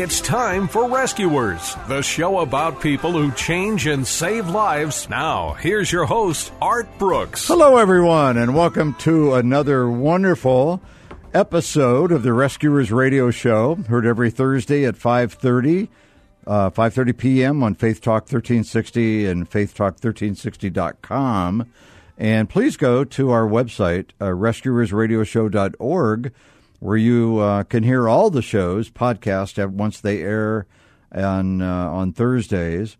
It's time for Rescuers, the show about people who change and save lives. Now, here's your host, Art Brooks. Hello, everyone, and welcome to another wonderful episode of the Rescuers Radio Show. Heard every Thursday at 5.30, uh, 5.30 p.m. on Faith Talk 1360 and faithtalk1360.com. And please go to our website, uh, rescuersradioshow.org, where you uh, can hear all the shows podcast once they air on uh, on Thursdays,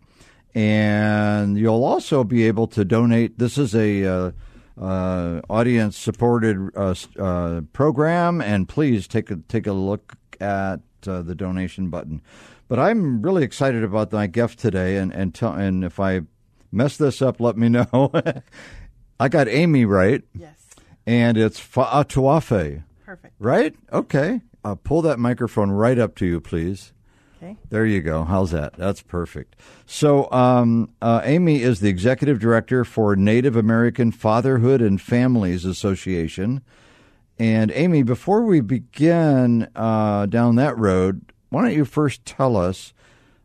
and you'll also be able to donate. This is a uh, uh audience supported uh, uh, program, and please take a take a look at the donation button. But I'm really excited about my gift today, and and t- and if I mess this up, let me know. I got Amy right. Yes. And it's Fa'atuafe. Perfect. Right? Okay. Uh, pull that microphone right up to you, please. Okay. There you go. How's that? That's perfect. So, um, uh, Amy is the executive director for Native American Fatherhood and Families Association. And, Amy, before we begin uh, down that road, why don't you first tell us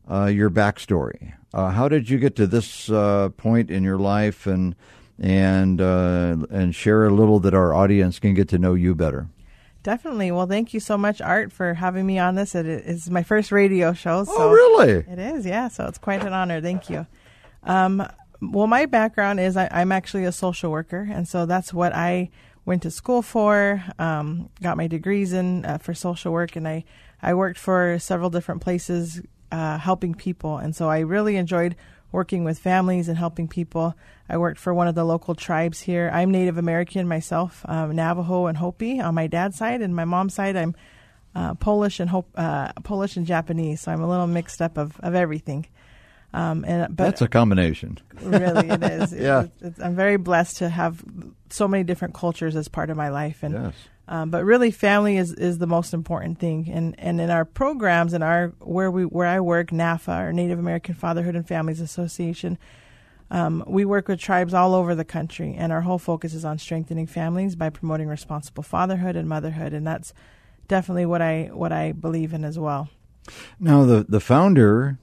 uh, your backstory? Uh, how did you get to this uh, point in your life and and and share a little that our audience can get to know you better? Definitely. Well, thank you so much, Art, for having me on this. It is my first radio show. So oh, really? It is, yeah. So it's quite an honor. Thank you. Um, well, my background is I, am actually a social worker, and so that's what I went to school for. Um, got my degrees in uh, for social work, and I I worked for several different places uh, helping people, and so I really enjoyed working with families and helping people. I worked for one of the local tribes here. I'm Native American myself, um, Navajo and Hopi on my dad's side, and my mom's side I'm uh, Polish and uh, Polish and Japanese. So I'm a little mixed up of, of everything. Um, and but that's a combination. really, it is. yeah, it's, it's, I'm very blessed to have so many different cultures as part of my life, and yes. Um, but really, family is, is the most important thing. And, and in our programs, in our where we where I work, NAFA, our Native American Fatherhood and Families Association, um, we work with tribes all over the country, and our whole focus is on strengthening families by promoting responsible fatherhood and motherhood, and that's definitely what I what I believe in as well. Now, the the founder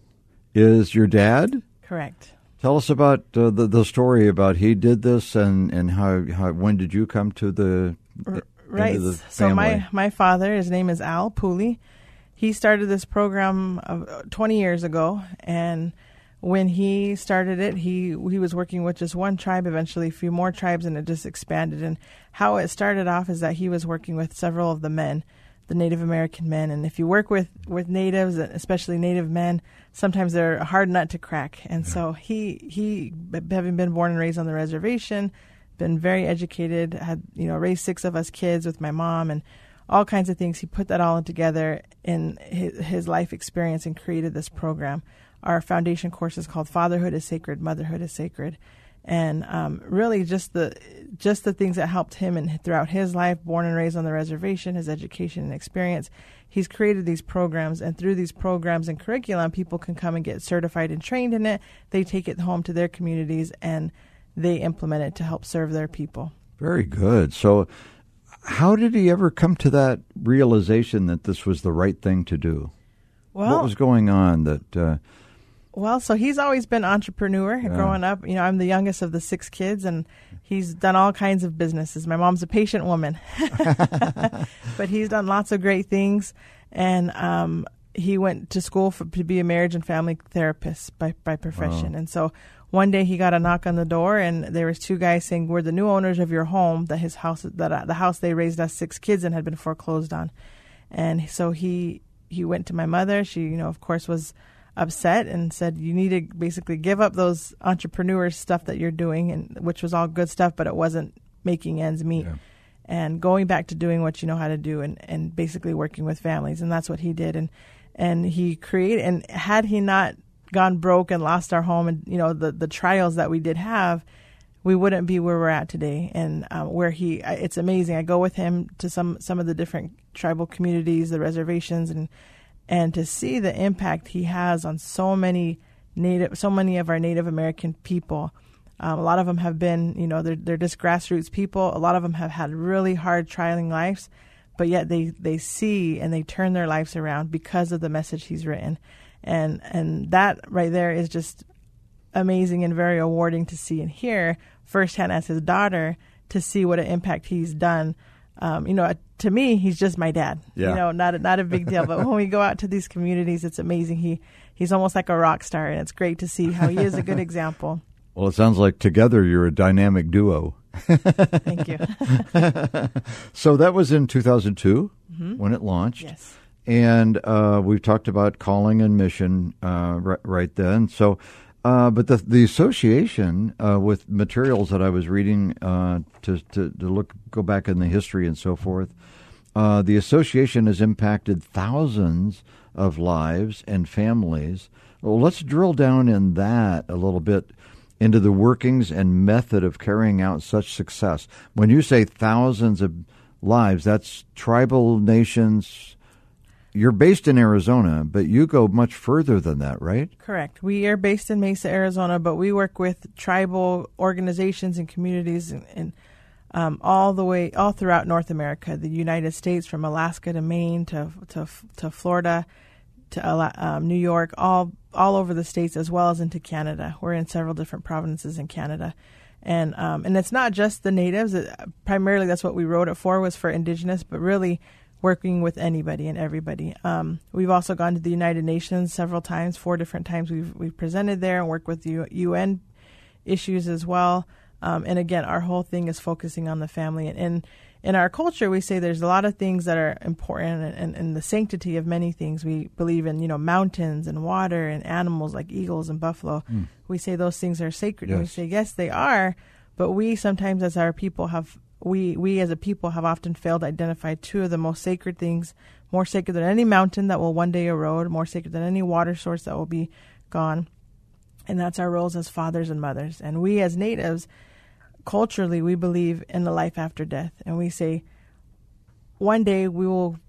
is your dad. Correct. Tell us about uh, the the story about he did this and and how, how when did you come to the right. So my my father, his name is Al Pooley. He started this program of uh, 20 years ago, and when he started it, he he was working with just one tribe, eventually a few more tribes, and it just expanded. And how it started off is that he was working with several of the men, the Native American men. And if you work with with natives, especially Native men, sometimes they're a hard nut to crack. And yeah. so he he, having been born and raised on the reservation, been very educated, had, you know, raised six of us kids with my mom and all kinds of things. He put that all together in his, his life experience and created this program. Our foundation course is called Fatherhood is Sacred, Motherhood is Sacred. And um, really, just the just the things that helped him and throughout his life, born and raised on the reservation, his education and experience, he's created these programs. And through these programs and curriculum, people can come and get certified and trained in it. They take it home to their communities and they implement it to help serve their people. Very good. So, how did he ever come to that realization that this was the right thing to do? Well, what was going on that? Uh, well, so he's always been entrepreneur yeah. growing up. You know, I'm the youngest of the six kids, and he's done all kinds of businesses. My mom's a patient woman, but he's done lots of great things. And um, he went to school for, to be a marriage and family therapist by by profession, wow. and so one day he got a knock on the door, and there was two guys saying, "We're the new owners of your home. That his house, that uh, the house they raised us six kids in, had been foreclosed on." And so he he went to my mother. She, you know, of course, was upset and said, "You need to basically give up those entrepreneur stuff that you're doing, and which was all good stuff, but it wasn't making ends meet." Yeah. And going back to doing what you know how to do, and and basically working with families, and that's what he did. And and he created. And had he not gone broke and lost our home and you know the the trials that we did have we wouldn't be where we're at today. And um, where he it's amazing. I go with him to some some of the different tribal communities the reservations and and to see the impact he has on so many native so many of our native american people. Um, a lot of them have been you know they're, they're just grassroots people. A lot of them have had really hard trying lives but yet they they see and they turn their lives around because of the message he's written and and that right there is just amazing and very rewarding to see and hear firsthand as his daughter to see what an impact he's done. Um, you know, to me, he's just my dad. Yeah. You know, not a, not a big deal. but when we go out to these communities, it's amazing. He he's almost like a rock star, and it's great to see how he is a good example. Well, it sounds like together you're a dynamic duo. Thank you. so that was in 2002 mm-hmm. when it launched. Yes. And uh, we've talked about calling and mission uh, right, right, then. So, uh, but the the association uh, with materials that I was reading uh, to, to, to look go back in the history and so forth, uh, the association has impacted thousands of lives and families. Well, let's drill down in that a little bit into the workings and method of carrying out such success. When you say thousands of lives, that's tribal nations you're based in Arizona, but you go much further than that, right? Correct. We are based in Mesa, Arizona, but we work with tribal organizations and communities and, and um, all the way all throughout North America, the United States, from Alaska to Maine to to, to Florida to um, New York, all all over the states as well as into Canada. We're in several different provinces in Canada. And um, and it's not just the natives. It, primarily, that's what we wrote it for was for indigenous, but really working with anybody and everybody. Um, we've also gone to the United Nations several times, four different times we've, we've presented there and worked with U- UN issues as well. Um, and again, our whole thing is focusing on the family. And in, in our culture, we say there's a lot of things that are important and, and, and the sanctity of many things. We believe in, you know, mountains and water and animals like eagles and buffalo. Mm. We say those things are sacred. Yes. And we say, yes, they are. But we sometimes, as our people, have we we as a people have often failed to identify two of the most sacred things, more sacred than any mountain that will one day erode, more sacred than any water source that will be gone. And that's our roles as fathers and mothers. And we as natives, culturally, we believe in the life after death. And we say, one day we will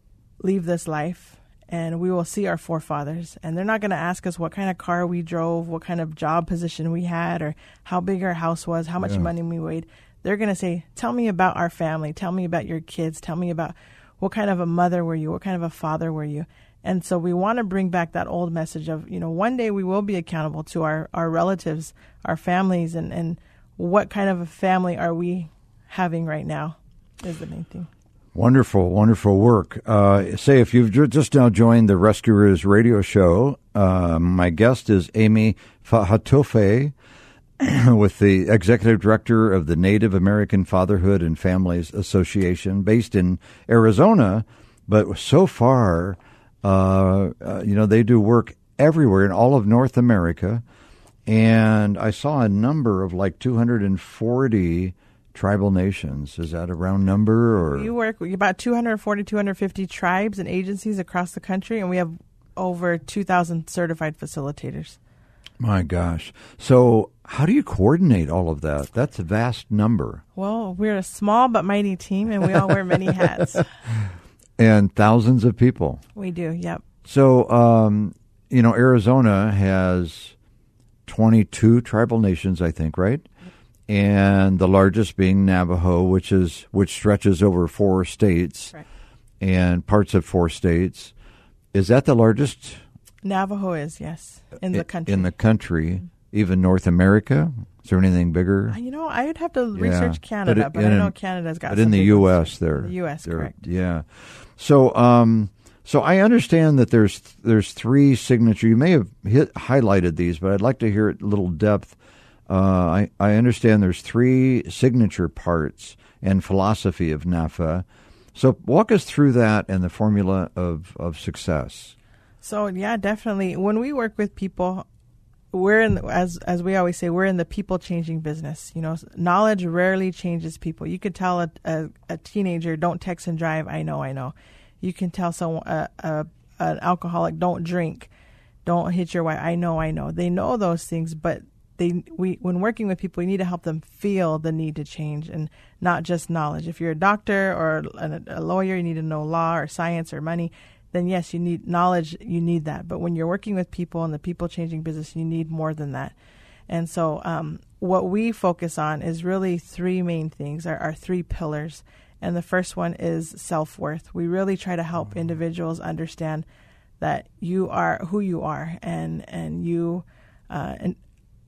leave this life and we will see our forefathers. And they're not going to ask us what kind of car we drove, what kind of job position we had, or how big our house was, how much yeah. money we weighed they're going to say, Tell me about our family. Tell me about your kids. Tell me about what kind of a mother were you? What kind of a father were you? And so we want to bring back that old message of, you know, one day we will be accountable to our, our relatives, our families, and, and what kind of a family are we having right now is the main thing. Wonderful, wonderful work. Uh, say, if you've just now joined the Rescuers radio show, uh, my guest is Amy Fahatofe. with the executive director of the Native American Fatherhood and Families Association, based in Arizona. But so far, uh, uh, you know, they do work everywhere in all of North America. And I saw a number of like 240 tribal nations. Is that a round number? Or you work with about 240, 250 tribes and agencies across the country, and we have over 2,000 certified facilitators. My gosh. So, how do you coordinate all of that? That's a vast number. Well, we're a small but mighty team, and we all wear many hats. and thousands of people. We do, yep. So, um, you know, Arizona has 22 tribal nations, I think, right? And the largest being Navajo, which is which stretches over four states right. and parts of four states. Is that the largest Navajo is yes in the country. In the country, even North America. Is there anything bigger? Uh, you know, I would have to yeah. research Canada, but, it, but I know Canada's got. But in the U.S., there, the U.S. correct. Yeah. So, um, So I understand that there's there's three signature. You may have hit, highlighted these, but I'd like to hear it a little depth. Uh, I I understand there's three signature parts and philosophy of NAFA. So walk us through that and the formula of of success. So yeah, definitely. When we work with people, we're in as as we always say, we're in the people changing business. You know, knowledge rarely changes people. You could tell a, a, a teenager, "Don't text and drive." I know, I know you can tell someone uh, uh, an alcoholic don't drink, don't hit your wife. I know, I know. They know those things, but they we when working with people, we need to help them feel the need to change and not just knowledge. If you're a doctor or a, a lawyer, you need to know law or science or money. Then yes, you need knowledge. You need that. But when you're working with people in the people changing business, you need more than that. And so, um, what we focus on is really three main things: our, our three pillars and the first one is self worth. We really try to help mm-hmm. individuals understand that you are who you are, and and you uh, and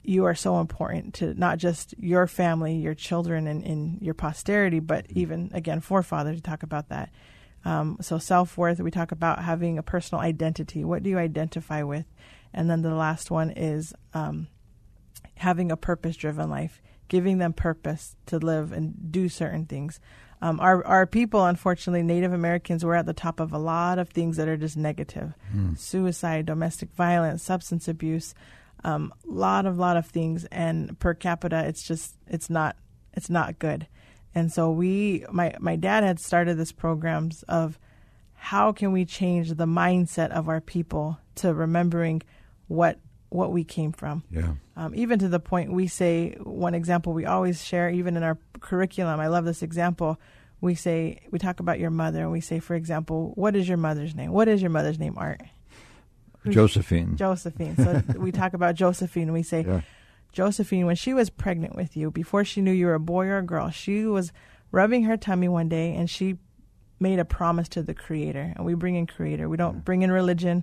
you are so important to not just your family, your children, and, and your posterity, but mm-hmm. even again forefathers. We talk about that. Um, so self worth. We talk about having a personal identity. What do you identify with? And then the last one is um, having a purpose driven life, giving them purpose to live and do certain things. Um, our our people, unfortunately, Native Americans, we're at the top of a lot of things that are just negative: mm. suicide, domestic violence, substance abuse, a um, lot of lot of things. And per capita, it's just it's not it's not good. And so we, my my dad had started this programs of how can we change the mindset of our people to remembering what what we came from. Yeah. Um, even to the point we say one example we always share, even in our curriculum. I love this example. We say we talk about your mother, and we say, for example, what is your mother's name? What is your mother's name? Art. Josephine. Josephine. So we talk about Josephine, and we say, yeah. Josephine, when she was pregnant with you, before she knew you were a boy or a girl, she was rubbing her tummy one day, and she made a promise to the Creator. And we bring in Creator. We don't bring in religion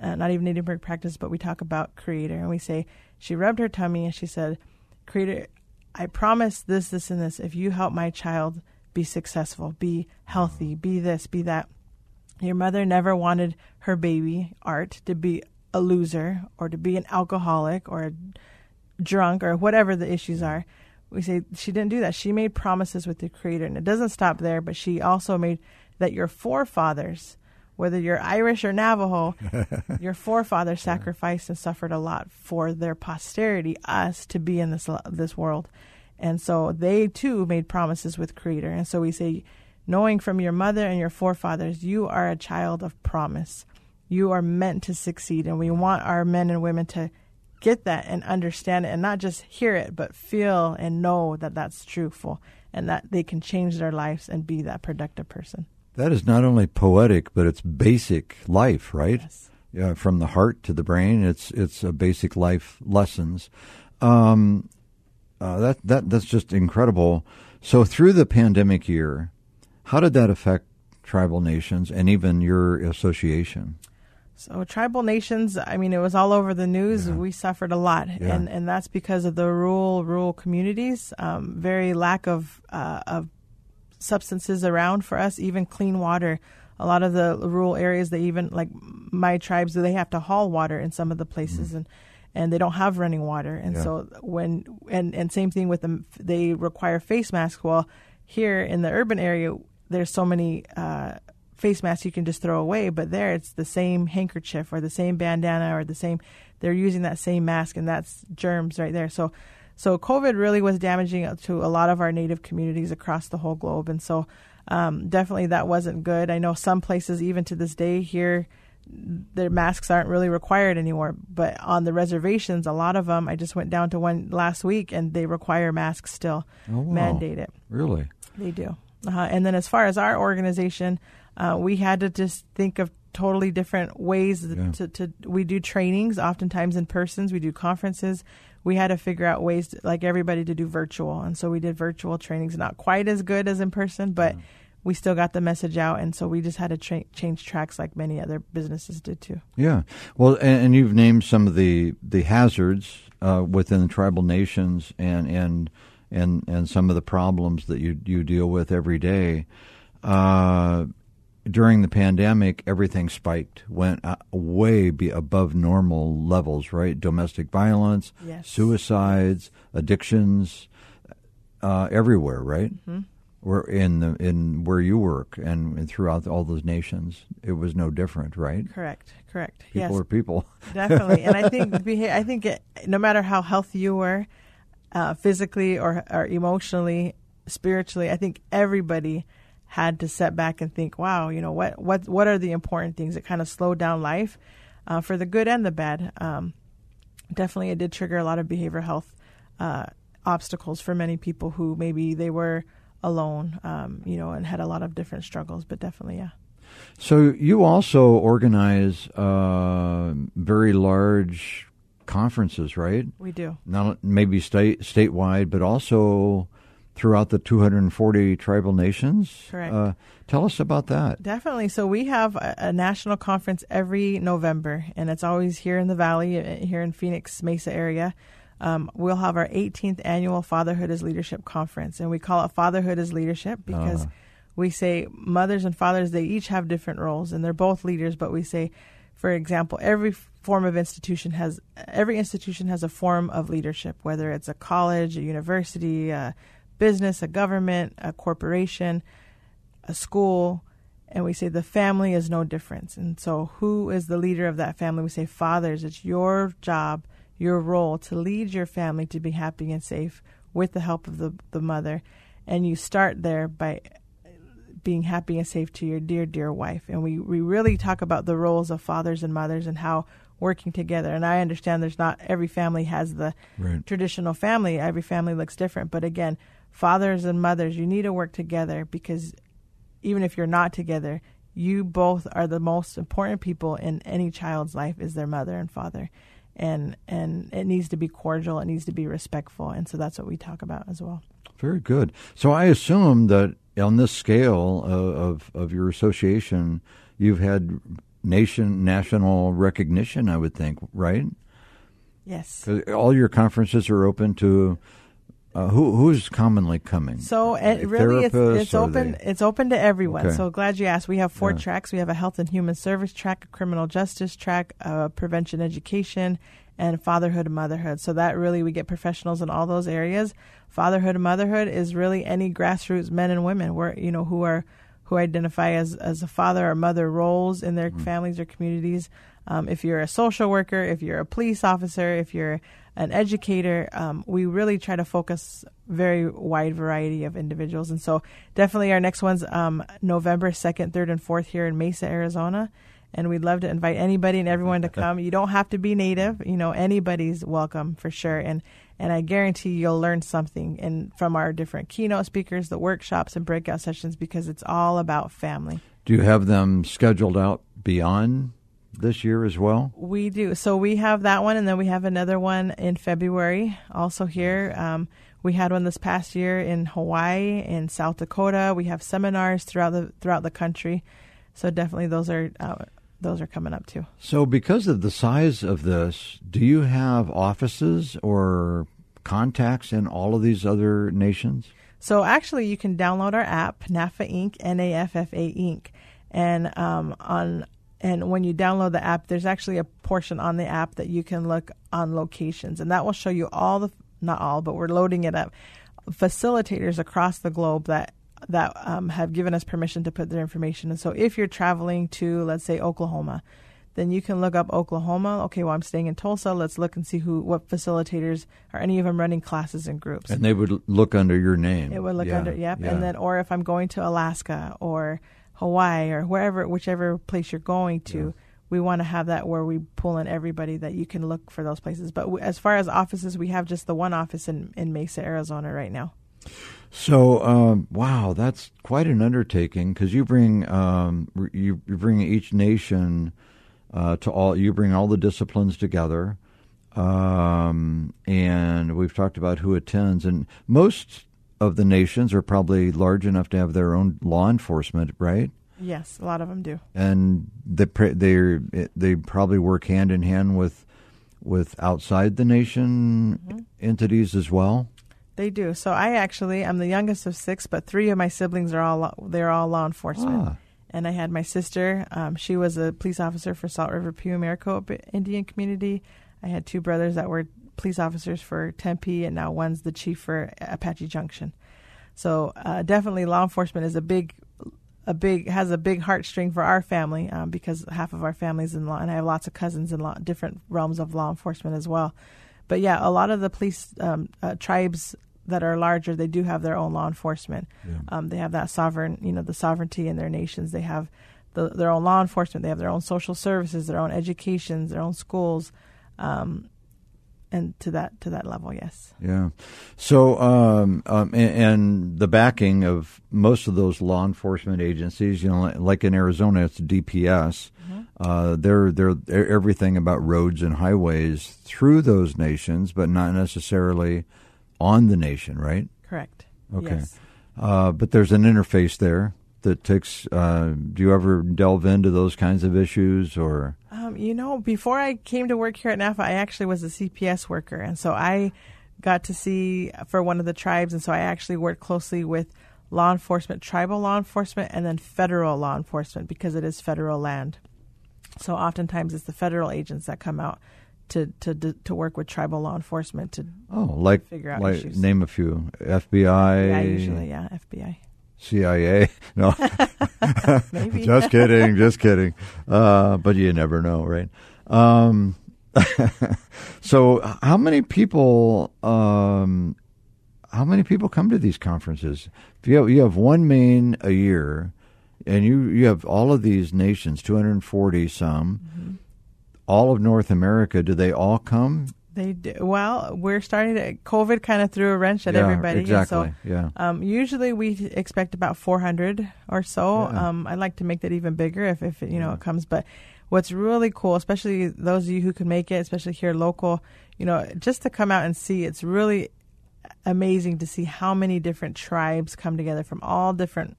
uh, not even Native American practice, but we talk about Creator. And we say, she rubbed her tummy and she said, Creator, I promise this, this, and this. If you help my child be successful, be healthy, be this, be that. Your mother never wanted her baby, Art, to be a loser or to be an alcoholic or a drunk or whatever the issues are. We say she didn't do that. She made promises with the Creator. And it doesn't stop there, but she also made that your forefathers whether you're Irish or Navajo, your forefathers sacrificed and suffered a lot for their posterity, us, to be in this this world. And so they too made promises with Creator. And so we say, knowing from your mother and your forefathers, you are a child of promise. You are meant to succeed. And we want our men and women to get that and understand it and not just hear it, but feel and know that that's truthful and that they can change their lives and be that productive person. That is not only poetic, but it's basic life, right? Yes. Yeah, from the heart to the brain, it's it's a basic life lessons. Um, uh, that that that's just incredible. So through the pandemic year, how did that affect tribal nations and even your association? So tribal nations, I mean, it was all over the news. Yeah. We suffered a lot, yeah. and and that's because of the rural rural communities, um, very lack of uh, of substances around for us, even clean water. A lot of the rural areas, they even like my tribes, do they have to haul water in some of the places, mm. and and they don't have running water. And yeah. so when and and same thing with them, they require face masks. Well, here in the urban area, there's so many. Uh, face mask you can just throw away, but there it's the same handkerchief or the same bandana or the same. They're using that same mask, and that's germs right there. So so COVID really was damaging to a lot of our native communities across the whole globe, and so um, definitely that wasn't good. I know some places, even to this day, here their masks aren't really required anymore. But on the reservations, a lot of them, I just went down to one last week, and they require masks still, oh, wow. mandate it. Really? They do. Uh-huh. And then as far as our organization, uh, we had to just think of totally different ways yeah. to, to, we do trainings oftentimes in persons we do conferences. We had to figure out ways to, like everybody to do virtual. And so we did virtual trainings not quite as good as in person but yeah. we still got the message out. And so we just had to tra- change tracks like many other businesses did too. Yeah. Well and, and you've named some of the the hazards uh, within the tribal nations and and and and some of the problems that you you deal with every day. Uh, during the pandemic, everything spiked, went uh, way be above normal levels, right? Domestic violence, yes. suicides, addictions, uh, everywhere, right? Mm-hmm. Where in the in where you work and, and, throughout all those nations, it was no different, right? Correct, correct. People yes. are people, definitely. And I think I think it, no matter how healthy you were, uh, physically or or emotionally, spiritually, I think everybody had to set back and think, wow, you know, what what what are the important things that kind of slowed down life uh, for the good and the bad. Um, definitely, it did trigger a lot of behavioral health uh, obstacles for many people who maybe they were alone, um, you know, and had a lot of different struggles. But definitely, yeah. So you also organize uh, very large conferences, right? We do. Not maybe state statewide, but also throughout the 240 tribal nations. Correct. Uh, tell us about that. Definitely. So we have a, a, national conference every November, and it's always here in the Valley, uh, here in Phoenix Mesa area. Um, we'll have our 18th annual Fatherhood as Leadership Conference, and we call it Fatherhood as Leadership because uh. we say mothers and fathers they each have different roles, and they're both leaders. But we say, for example, every form of institution has every institution has a form of leadership, whether it's a college, a university, a business, a government, a corporation, a school, and we say the family is no difference. And so, who is the leader of that family? We say, fathers, it's your job, your role to lead your family to be happy and safe with the help of the, the mother. And you start there by being happy and safe to your dear, dear wife. And we, we really talk about the roles of fathers and mothers and how working together. And I understand there's not every family has the right. traditional family, every family looks different. But again, fathers and mothers, you need to work together because even if you're not together, you both are the most important people in any child's life is their mother and father. And and it needs to be cordial, it needs to be respectful, and so that's what we talk about as well. Very good. So I assume that on this scale of, of, of your association, you've had nation national recognition. I would think, right? Yes. All your conferences are open to uh, who who's commonly coming? So it really it's, it's open they... it's open to everyone. Okay. So glad you asked. We have four yeah. tracks. We have a health and human service track, a criminal justice track, a prevention education, and fatherhood and motherhood. So that really we get professionals in all those areas. Fatherhood and motherhood is really any grassroots men and women where you know who are who identify as as a father or mother roles in their mm. families or communities. Um, if you're a social worker, if you're a police officer, if you're an educator, um, we really try to focus very wide variety of individuals. And so definitely our next one's um, November 2nd, 3rd, and 4th here in Mesa, Arizona. And we'd love to invite anybody and everyone to come. You don't have to be native, you know, anybody's welcome for sure. And and I guarantee you'll learn something in from our different keynote speakers, the workshops and breakout sessions because it's all about family. Do you have them scheduled out beyond this year as well? We do. So we have that one, and then we have another one in February, also here. Um, we had one this past year in Hawaii, in South Dakota. We have seminars throughout the throughout the country. So definitely, those are uh, those are coming up too. So, because of the size of this, do you have offices or contacts in all of these other nations? So, actually, you can download our app, NAFA Inc. N A F F A Inc. And um, on and when you download the app, there's actually a portion on the app that you can look on locations, and that will show you all the not all, but we're loading it up facilitators across the globe that that um, have given us permission to put their information. And so, if you're traveling to, let's say, Oklahoma, then you can look up Oklahoma. Okay, well, I'm staying in Tulsa. Let's look and see who, what facilitators are any of them running classes in groups. And they would look under your name. It would look yeah, under, yep. Yeah. And then, or if I'm going to Alaska or Hawaii or wherever, whichever place you're going to. Yeah. We want to have that where we pull in everybody that you can look for those places. But w- as far as offices, we have just the one office in, in Mesa, Arizona right now. So, um, wow, that's quite an undertaking because you bring um, you, you bring each nation uh, to all. You bring all the disciplines together, um, and we've talked about who attends. And most of the nations are probably large enough to have their own law enforcement, right? Yes, a lot of them do. And they they they probably work hand in hand with with outside the nation mm-hmm. entities as well. They do. So I actually I'm the youngest of six, but three of my siblings are all they're all law enforcement. Ah. And I had my sister. Um, she was a police officer for Salt River Pima Maricopa Indian Community. I had two brothers that were police officers for Tempe, and now one's the chief for Apache Junction. So uh, definitely, law enforcement is a big, a big has a big heartstring for our family um, because half of our family's in law, and I have lots of cousins in law, different realms of law enforcement as well. But yeah, a lot of the police um, uh, tribes that are larger, they do have their own law enforcement. Yeah. Um, they have that sovereign, you know, the sovereignty in their nations. They have the, their own law enforcement. They have their own social services, their own educations, their own schools. Um, and to that to that level, yes. Yeah. So, um, um, and, and, the backing of most of those law enforcement agencies, you know, like in Arizona, it's DPS. Mm-hmm. Uh, they're they're everything about roads and highways through those nations, but not necessarily on the nation, right? Correct. Okay. Yes. Uh, but there's an interface there that takes. Uh, do you ever delve into those kinds of issues, or? Um, you know, before I came to work here at NAFA, I actually was a CPS worker, and so I got to see for one of the tribes, and so I actually worked closely with law enforcement, tribal law enforcement, and then federal law enforcement because it is federal land. So oftentimes it's the federal agents that come out to to to work with tribal law enforcement to oh like figure out like issues. name a few FBI. Yeah, usually yeah FBI. CIA. No, just kidding, just kidding. Uh, but you never know, right? Um, so, how many people? Um, how many people come to these conferences? If you have, you have one main a year, and you you have all of these nations, two hundred and forty some, mm-hmm. all of North America. Do they all come? They do. Well, we're starting to. COVID kind of threw a wrench at yeah, everybody. Exactly. So, yeah. Um, usually we expect about 400 or so. Yeah. Um, I'd like to make that even bigger if, if you know yeah. it comes. But what's really cool, especially those of you who can make it, especially here local, you know, just to come out and see, it's really amazing to see how many different tribes come together from all different.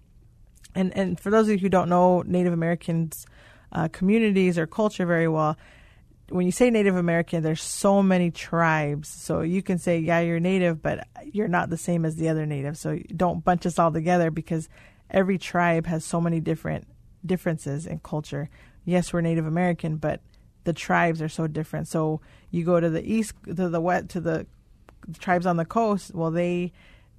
And and for those of you who don't know Native Americans uh, communities or culture very well when you say Native American, there's so many tribes. So you can say, yeah, you're Native, but you're not the same as the other Native. So don't bunch us all together because every tribe has so many different differences in culture. Yes, we're Native American, but the tribes are so different. So you go to the east, to the west, to the tribes on the coast. Well, they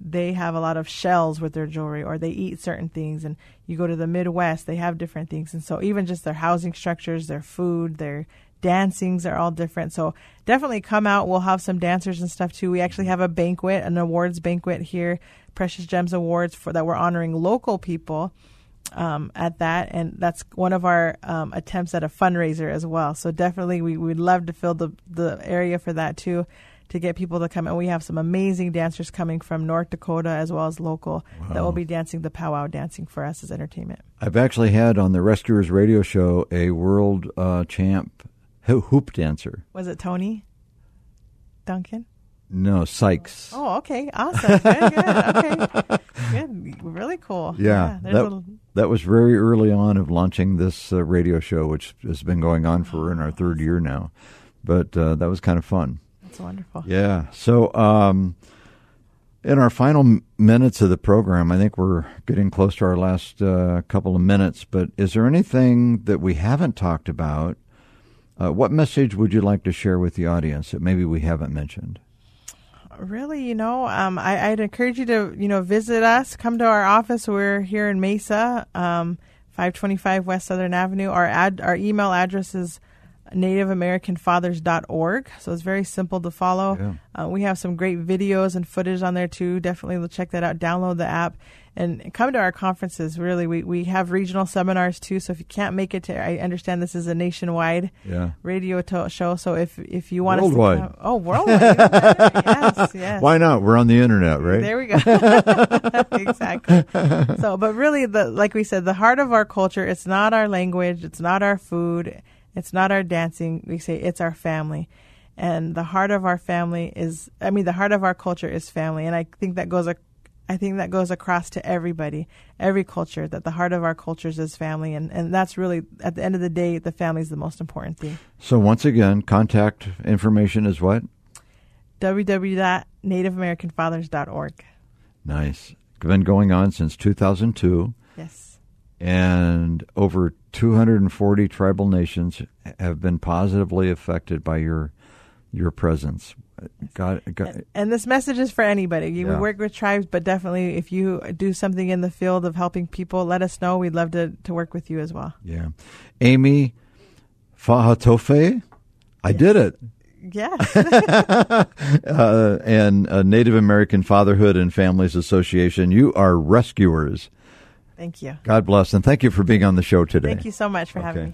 they have a lot of shells with their jewelry, or they eat certain things. And you go to the Midwest, they have different things. And so even just their housing structures, their food, their dancings are all different. So definitely come out. We'll have some dancers and stuff too. We actually have a banquet, an awards banquet here, Precious Gems Awards for that we're honoring local people um, at that, and that's one of our um, attempts at a fundraiser as well. So definitely, we would love to fill the the area for that too. To get people to come, and we have some amazing dancers coming from North Dakota as well as local wow. that will be dancing the powwow dancing for us as entertainment. I've actually had on the Rescuers radio show a world uh, champ hoop dancer. Was it Tony Duncan? No, Sykes. Oh, okay, awesome, good, good, okay, good, really cool. Yeah, yeah that, little... that was very early on of launching this uh, radio show, which has been going on for in our third year now. But uh, that was kind of fun. That's wonderful. Yeah. So, um, in our final minutes of the program, I think we're getting close to our last uh, couple of minutes. But is there anything that we haven't talked about uh, what message would you like to share with the audience that maybe we haven't mentioned? Really, you know, um, I, would encourage you to, you know, visit us. Come to our office. We're here in Mesa, um, 525 West Southern Avenue. Our ad, our email address is nativeamericanfathers.org. So it's very simple to follow. Yeah. Uh, we have some great videos and footage on there too. Definitely check that out. Download the app and come to our conferences. Really, we, we have regional seminars too. So if you can't make it to, I understand this is a nationwide yeah. radio to- show. So if if you want worldwide, to come, oh worldwide, yes, yes. Why not? We're on the internet, right? There we go. exactly. So, but really, the like we said, the heart of our culture. It's not our language. It's not our food. It's not our dancing. We say it's our family. And the heart of our family is, I mean, the heart of our culture is family. And I think that goes I think that goes across to everybody, every culture, that the heart of our cultures is family. And, and that's really, at the end of the day, the family is the most important thing. So, once again, contact information is what? www.nativeamericanfathers.org. Nice. Been going on since 2002. Yes. and over 240 tribal nations have been positively affected by your your presence. God, God. And this message is for anybody. You yeah. work with tribes, but definitely if you do something in the field of helping people, let us know. We'd love to, to work with you as well. Yeah. Amy Fahatofe, I did it. Yes. uh, and uh, Native American Fatherhood and Families Association. You are rescuers. Thank you. God bless, and thank you for being on the show today. Thank you so much for okay. having me.